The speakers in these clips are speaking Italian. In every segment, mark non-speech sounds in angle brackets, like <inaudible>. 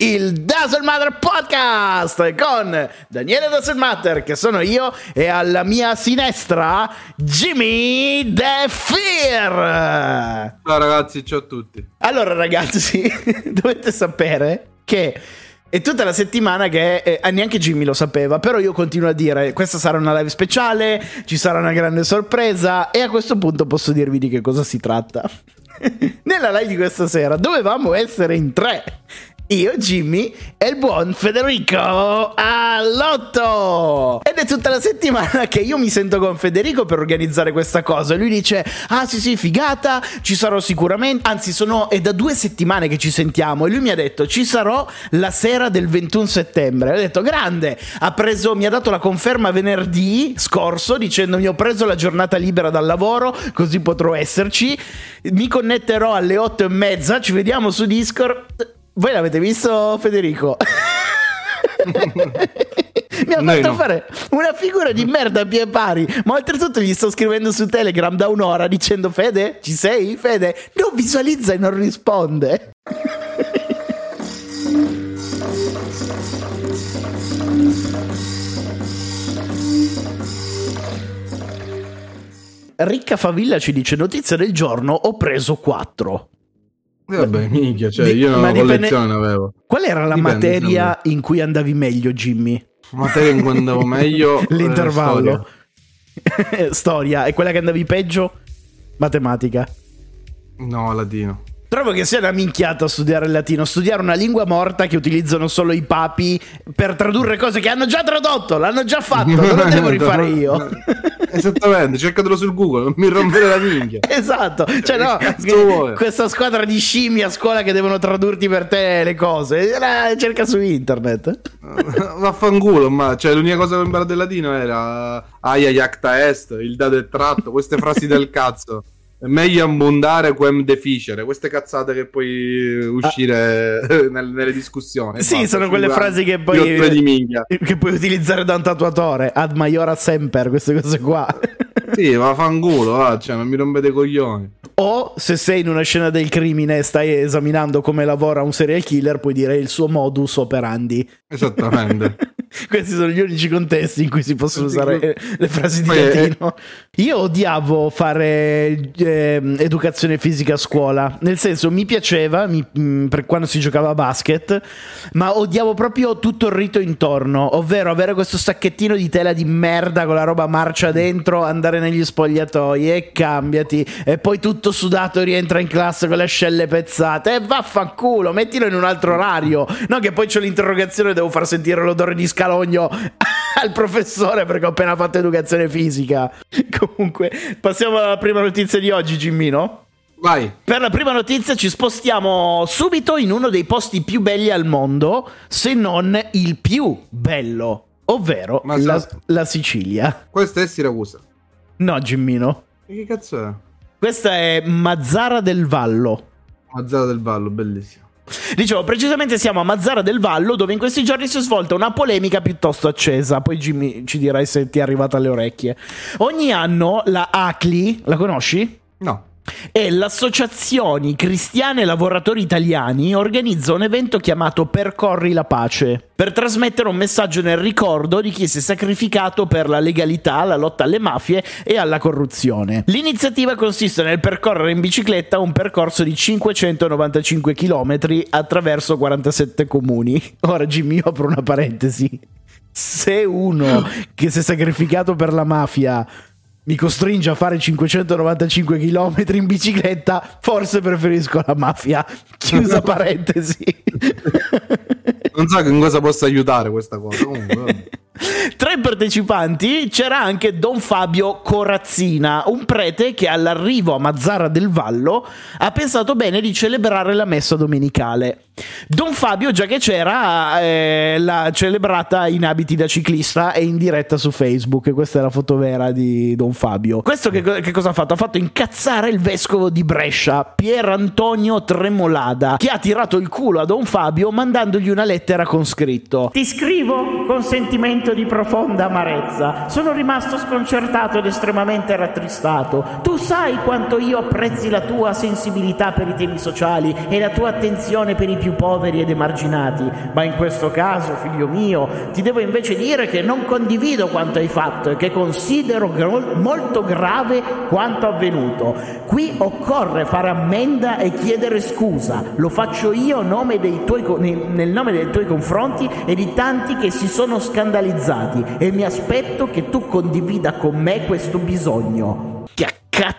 il Doesn't Matter Podcast con Daniele Doesn't Matter, che sono io, e alla mia sinistra Jimmy The Fear. Ciao ragazzi, ciao a tutti. Allora ragazzi, <laughs> dovete sapere che è tutta la settimana che eh, neanche Jimmy lo sapeva, però io continuo a dire questa sarà una live speciale, ci sarà una grande sorpresa e a questo punto posso dirvi di che cosa si tratta. <laughs> Nella live di questa sera dovevamo essere in tre io, Jimmy e il buon Federico all'otto. Ed è tutta la settimana che io mi sento con Federico per organizzare questa cosa. Lui dice: Ah, sì, sì, figata, ci sarò sicuramente. Anzi, sono, è da due settimane che ci sentiamo. E lui mi ha detto: Ci sarò la sera del 21 settembre. Ho detto: Grande, ha preso, mi ha dato la conferma venerdì scorso dicendomi: Ho preso la giornata libera dal lavoro, così potrò esserci. Mi connetterò alle otto e mezza. Ci vediamo su Discord voi l'avete visto, Federico? <laughs> Mi ha fatto no. fare una figura di merda a pie pari. Ma oltretutto gli sto scrivendo su Telegram da un'ora dicendo: Fede, ci sei? Fede, non visualizza e non risponde. <laughs> Ricca Favilla ci dice: Notizia del giorno, ho preso 4. Vabbè, minchia, cioè io una collezione dipende... avevo. Qual era la dipende, materia dipende. in cui andavi meglio, Jimmy? Materia in cui andavo <laughs> meglio? L'intervallo. Eh, storia. <laughs> storia. E quella che andavi peggio? Matematica. No, latino. Trovo che sia una minchiata studiare il latino, studiare una lingua morta che utilizzano solo i papi per tradurre cose che hanno già tradotto, l'hanno già fatto, non lo <laughs> devo rifare io. <laughs> Esattamente, cercatelo sul Google, non mi rompere la minchia. <laughs> esatto, cioè no, questa squadra di scimmie a scuola che devono tradurti per te le cose, cerca su internet. Vaffanculo, ma cioè, l'unica cosa che ho imparato del latino era aia iacta est, il dato è tratto, queste frasi del cazzo meglio abbondare quem deficere, queste cazzate che puoi uscire ah. nelle, nelle, discussioni. Sì, Basta, sono quelle frasi che poi, che puoi utilizzare da un tatuatore, ad maiora semper, queste cose qua. sì, ma fanculo, va, cioè, non mi rompete i coglioni. O se sei in una scena del crimine e stai esaminando come lavora un serial killer, puoi dire il suo modus operandi. Esattamente. <laughs> <laughs> Questi sono gli unici contesti in cui si possono usare le frasi di latino. Io odiavo fare eh, educazione fisica a scuola, nel senso mi piaceva mi, mh, mm, per quando si giocava a basket, ma odiavo proprio tutto il rito intorno, ovvero avere questo sacchettino di tela di merda con la roba marcia dentro, andare negli spogliatoi e cambiati, e poi tutto sudato rientra in classe con le ascelle pezzate e vaffanculo, mettilo in un altro orario, no che poi c'ho l'interrogazione e devo far sentire l'odore di scalogno <laughs> al professore perché ho appena fatto educazione fisica. <laughs> Comunque, passiamo alla prima notizia di oggi, Gimmino. Vai. Per la prima notizia ci spostiamo subito in uno dei posti più belli al mondo, se non il più bello, ovvero la, la, Sicilia. Questa è Siracusa. No, Gimmino. E che cazzo è? Questa è Mazzara del Vallo. Mazzara del Vallo, bellissimo. Dicevo, precisamente siamo a Mazzara del Vallo, dove in questi giorni si è svolta una polemica piuttosto accesa. Poi Jimmy ci dirai se ti è arrivata alle orecchie. Ogni anno la ACLI, la conosci? No e l'Associazione Cristiane Lavoratori Italiani organizza un evento chiamato Percorri la pace per trasmettere un messaggio nel ricordo di chi si è sacrificato per la legalità, la lotta alle mafie e alla corruzione. L'iniziativa consiste nel percorrere in bicicletta un percorso di 595 km attraverso 47 comuni. <laughs> Ora Jimmy, io apro una parentesi. Se uno <laughs> che si è sacrificato per la mafia mi costringe a fare 595 km in bicicletta, forse preferisco la mafia. <laughs> Chiusa parentesi. non so in cosa possa aiutare questa cosa. Comunque, tra i partecipanti c'era anche Don Fabio Corazzina, un prete che all'arrivo a Mazzara del Vallo ha pensato bene di celebrare la messa domenicale. Don Fabio, già che c'era, eh, l'ha celebrata in abiti da ciclista e in diretta su Facebook. Questa è la foto vera di Don Fabio. Questo che, che cosa ha fatto? Ha fatto incazzare il vescovo di Brescia, Pier Antonio Tremolada, che ha tirato il culo a Don Fabio mandandogli una lettera con scritto: Ti scrivo con sentimento di profonda amarezza. Sono rimasto sconcertato ed estremamente rattristato. Tu sai quanto io apprezzi la tua sensibilità per i temi sociali e la tua attenzione per i più poveri ed emarginati, ma in questo caso, figlio mio, ti devo invece dire che non condivido quanto hai fatto e che considero gro- molto grave quanto avvenuto. Qui occorre fare ammenda e chiedere scusa. Lo faccio io nome tuoi, nel nome dei tuoi confronti e di tanti che si sono scandalizzati e mi aspetto che tu condivida con me questo bisogno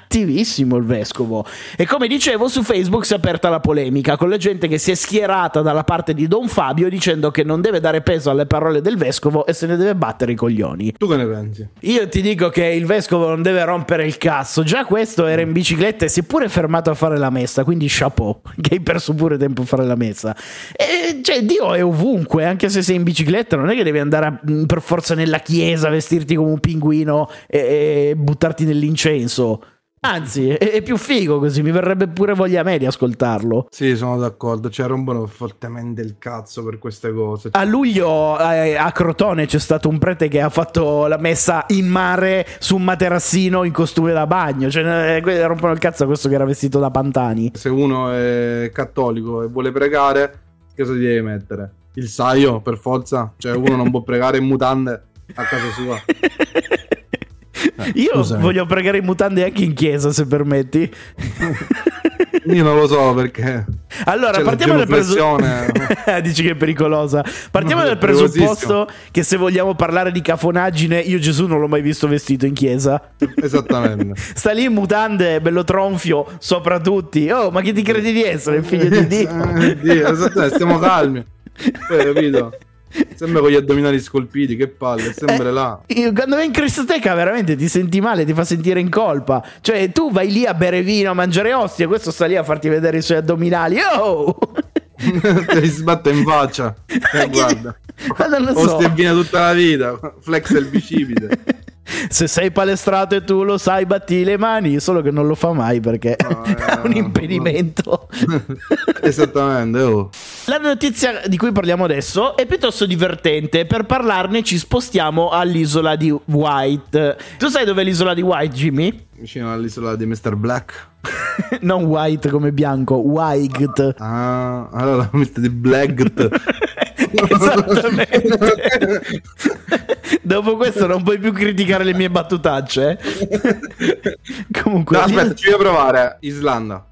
cattivissimo il vescovo. E come dicevo, su Facebook si è aperta la polemica con la gente che si è schierata dalla parte di Don Fabio dicendo che non deve dare peso alle parole del vescovo e se ne deve battere i coglioni. Tu che ne pensi? Io ti dico che il vescovo non deve rompere il cazzo. Già questo era in bicicletta e si è pure fermato a fare la messa, quindi chapeau, <laughs> che hai perso pure tempo a fare la messa. E cioè, Dio è ovunque, anche se sei in bicicletta, non è che devi andare a, per forza nella chiesa, vestirti come un pinguino e, e buttarti nell'incenso. Anzi, è, è, più figo così, mi verrebbe pure voglia me di ascoltarlo. Sì, sono d'accordo, cioè rompono fortemente il cazzo per queste cose. A luglio eh, a Crotone c'è stato un prete che ha fatto la messa in mare su un materassino in costume da bagno, cioè eh, rompono il cazzo a questo che era vestito da Pantani. Se uno è cattolico e vuole pregare, che cosa devi mettere? Il saio, per forza? Cioè uno non può pregare in mutande a casa sua. <laughs> Eh, Io scusami. voglio pregare in mutande anche in chiesa, se permetti. <laughs> Io non lo so perché. Allora, partiamo dal presupposto. <laughs> Dici che è pericolosa. Partiamo <laughs> dal presupposto che se vogliamo parlare di cafonaggine, io Gesù non l'ho mai visto vestito in chiesa. Esattamente. Sta lì in mutande, bello tronfio, sopra tutti. Oh, ma chi ti credi di essere, il figlio di Dio? Dio esattamente, stiamo calmi. Poi, capito? Sembra con gli addominali scolpiti, che palle, sempre eh, là. Quando vai in cristoteca veramente ti senti male, ti fa sentire in colpa. Cioè, tu vai lì a bere vino, a mangiare ostie, questo sta lì a farti vedere i suoi addominali. Oh! <laughs> Ti sbatte in faccia. <laughs> Eh, guarda. Ma non lo so. Ostie vino tutta la vita. Flex il bicipite. <laughs> Se sei palestrato e tu lo sai, batti le mani, solo che non lo fa mai perché no, eh, è un impedimento. Esattamente. Oh. La notizia di cui parliamo adesso è piuttosto divertente. Per parlarne ci spostiamo all'isola di White. Tu sai dov'è l'isola di White, Jimmy? Vicino all'isola di Mr. Black. <laughs> non White come bianco, White. Ah, allora Mr. di Black. <laughs> Esattamente. <laughs> Dopo questo non puoi più criticare le mie battutacce. Comunque, no, aspetta, ci voglio provare. Islanda.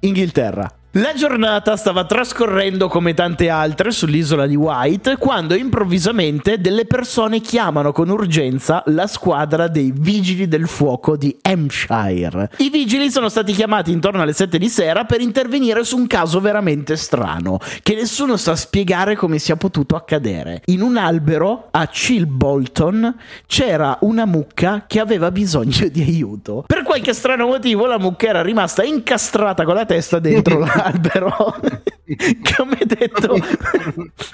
Inghilterra. La giornata stava trascorrendo come tante altre sull'isola di White quando improvvisamente delle persone chiamano con urgenza la squadra dei vigili del fuoco di Hampshire. I vigili sono stati chiamati intorno alle 7 di sera per intervenire su un caso veramente strano, che nessuno sa spiegare come sia potuto accadere. In un albero a Chilbolton c'era una mucca che aveva bisogno di aiuto. Per qualche strano motivo la mucca era rimasta incastrata con la testa dentro <laughs> la albero. <laughs> Come detto,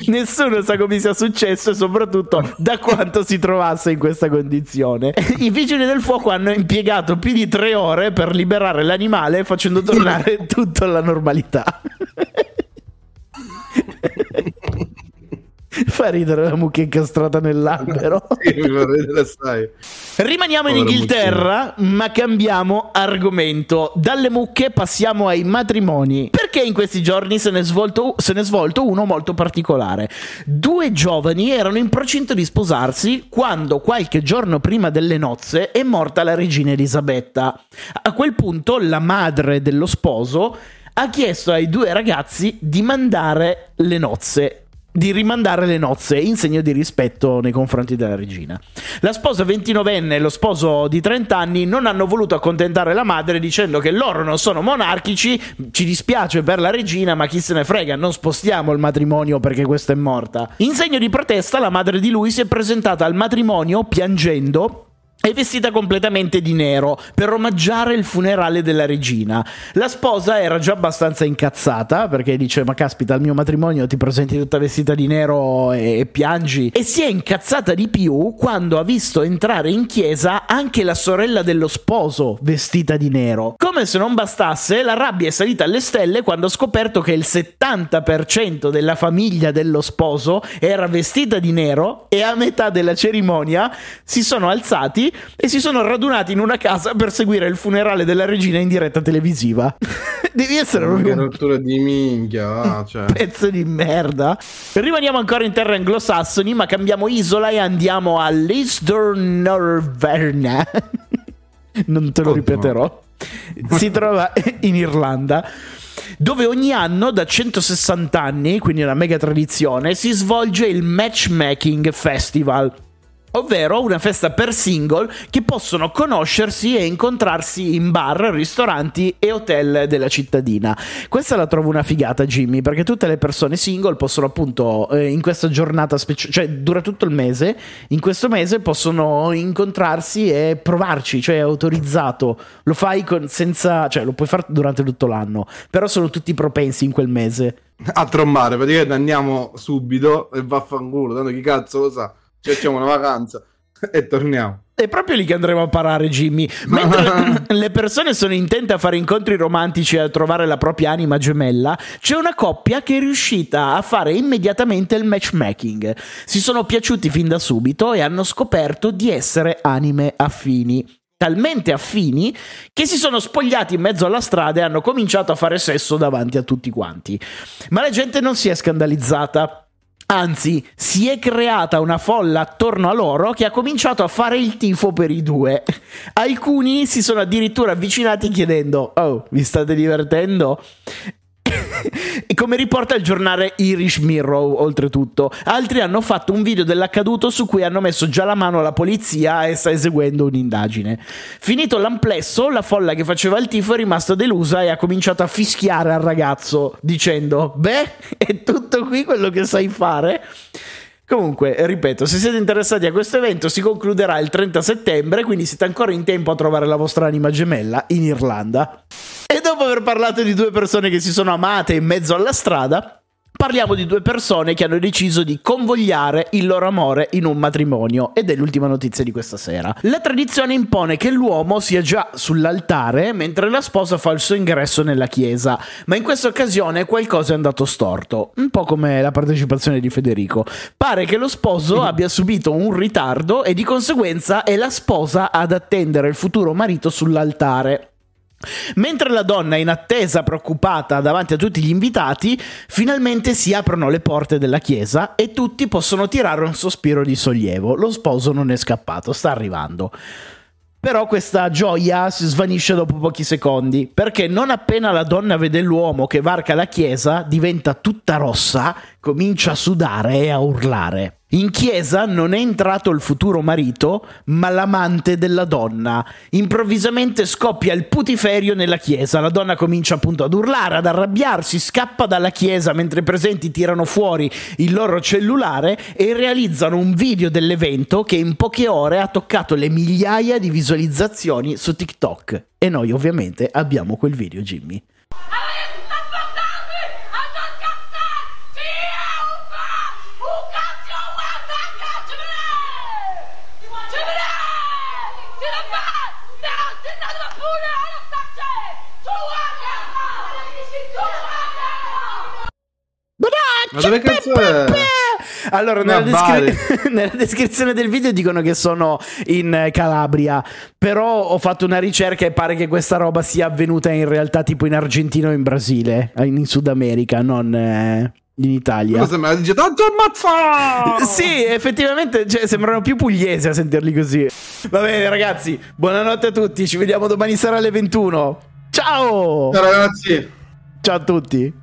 nessuno sa come sia successo e soprattutto da quanto si trovasse in questa condizione. I vigili del fuoco hanno impiegato più di tre ore per liberare l'animale facendo tornare <laughs> tutto alla normalità. <laughs> <laughs> Fa ridere la mucca incastrata nell'albero. <laughs> sì. Rimaniamo Povera in Inghilterra, mucchina. ma cambiamo argomento. Dalle mucche passiamo ai matrimoni. Perché in questi giorni se ne, è svolto, se ne è svolto uno molto particolare. Due giovani erano in procinto di sposarsi quando qualche giorno prima delle nozze è morta la regina Elisabetta. A quel punto la madre dello sposo ha chiesto ai due ragazzi di mandare le nozze di rimandare le nozze in segno di rispetto nei confronti della regina. La sposa 29enne e lo sposo di 30 anni non hanno voluto accontentare la madre dicendo che loro non sono monarchici, ci dispiace per la regina, ma chi se ne frega, non spostiamo il matrimonio perché questa è morta. In segno di protesta la madre di lui si è presentata al matrimonio piangendo è vestita completamente di nero per omaggiare il funerale della regina. La sposa era già abbastanza incazzata perché dice: Ma caspita, al mio matrimonio ti presenti tutta vestita di nero e, e piangi. E si è incazzata di più quando ha visto entrare in chiesa anche la sorella dello sposo vestita di nero. Come se non bastasse, la rabbia è salita alle stelle quando ha scoperto che il 70% della famiglia dello sposo era vestita di nero e a metà della cerimonia si sono alzati e si sono radunati in una casa per seguire il funerale della regina in diretta televisiva. <laughs> Devi essere proprio una rottura di minchia, ah, <laughs> cioè. pezzo di merda. Rimaniamo ancora in terra anglosassoni, ma cambiamo isola e andiamo a Lisdornorverna. <laughs> non te lo Ottimo. ripeterò. Si trova in Irlanda dove ogni anno da 160 anni, quindi una mega tradizione, si svolge il Matchmaking Festival ovvero una festa per single che possono conoscersi e incontrarsi in bar, ristoranti e hotel della cittadina. Questa la trovo una figata, Jimmy, perché tutte le persone single possono appunto eh, in questa giornata speciale, cioè dura tutto il mese, in questo mese possono incontrarsi e provarci, cioè è autorizzato. Lo fai con, senza, cioè lo puoi fare durante tutto l'anno, però sono tutti propensi in quel mese. A trombare, praticamente andiamo subito e vaffanculo, tanto chi cazzo lo sa ci facciamo una vacanza e torniamo. È proprio lì che andremo a parare, Jimmy. Mentre <laughs> le persone sono intente a fare incontri romantici e a trovare la propria anima gemella, c'è una coppia che è riuscita a fare immediatamente il matchmaking. Si sono piaciuti fin da subito e hanno scoperto di essere anime affini talmente affini che si sono spogliati in mezzo alla strada e hanno cominciato a fare sesso davanti a tutti quanti. Ma la gente non si è scandalizzata. Anzi, si è creata una folla attorno a loro che ha cominciato a fare il tifo per i due. Alcuni si sono addirittura avvicinati chiedendo: Oh, vi state divertendo? E come riporta il giornale Irish Mirror, oltretutto, altri hanno fatto un video dell'accaduto su cui hanno messo già la mano alla polizia e sta eseguendo un'indagine. Finito l'amplesso, la folla che faceva il tifo è rimasta delusa e ha cominciato a fischiare al ragazzo dicendo: Beh, è tutto qui quello che sai fare. Comunque, ripeto, se siete interessati a questo evento si concluderà il 30 settembre, quindi siete ancora in tempo a trovare la vostra anima gemella in Irlanda. Dopo aver parlato di due persone che si sono amate in mezzo alla strada, parliamo di due persone che hanno deciso di convogliare il loro amore in un matrimonio ed è l'ultima notizia di questa sera. La tradizione impone che l'uomo sia già sull'altare mentre la sposa fa il suo ingresso nella chiesa, ma in questa occasione qualcosa è andato storto, un po' come la partecipazione di Federico. Pare che lo sposo abbia subito un ritardo e di conseguenza è la sposa ad attendere il futuro marito sull'altare. Mentre la donna è in attesa preoccupata davanti a tutti gli invitati, finalmente si aprono le porte della chiesa e tutti possono tirare un sospiro di sollievo. Lo sposo non è scappato, sta arrivando. Però questa gioia si svanisce dopo pochi secondi, perché non appena la donna vede l'uomo che varca la chiesa, diventa tutta rossa, comincia a sudare e a urlare. In chiesa non è entrato il futuro marito, ma l'amante della donna. Improvvisamente scoppia il putiferio nella chiesa. La donna comincia appunto ad urlare, ad arrabbiarsi, scappa dalla chiesa mentre i presenti tirano fuori il loro cellulare e realizzano un video dell'evento che in poche ore ha toccato le migliaia di visualizzazioni su TikTok. E noi ovviamente abbiamo quel video, Jimmy. Ma dove cazzo è? Allora, nella, descri- <laughs> nella, descrizione del video dicono che sono in Calabria, però ho fatto una ricerca e pare che questa roba sia avvenuta in realtà tipo in Argentina o in Brasile, in Sud America, non eh, in Italia. Cosa sembra dice tanto ammazza! <laughs> sì, effettivamente cioè, sembrano più pugliesi a sentirli così. Va bene, ragazzi, buonanotte a tutti, ci vediamo domani sera alle 21. Ciao! Ciao ragazzi! Ciao a tutti!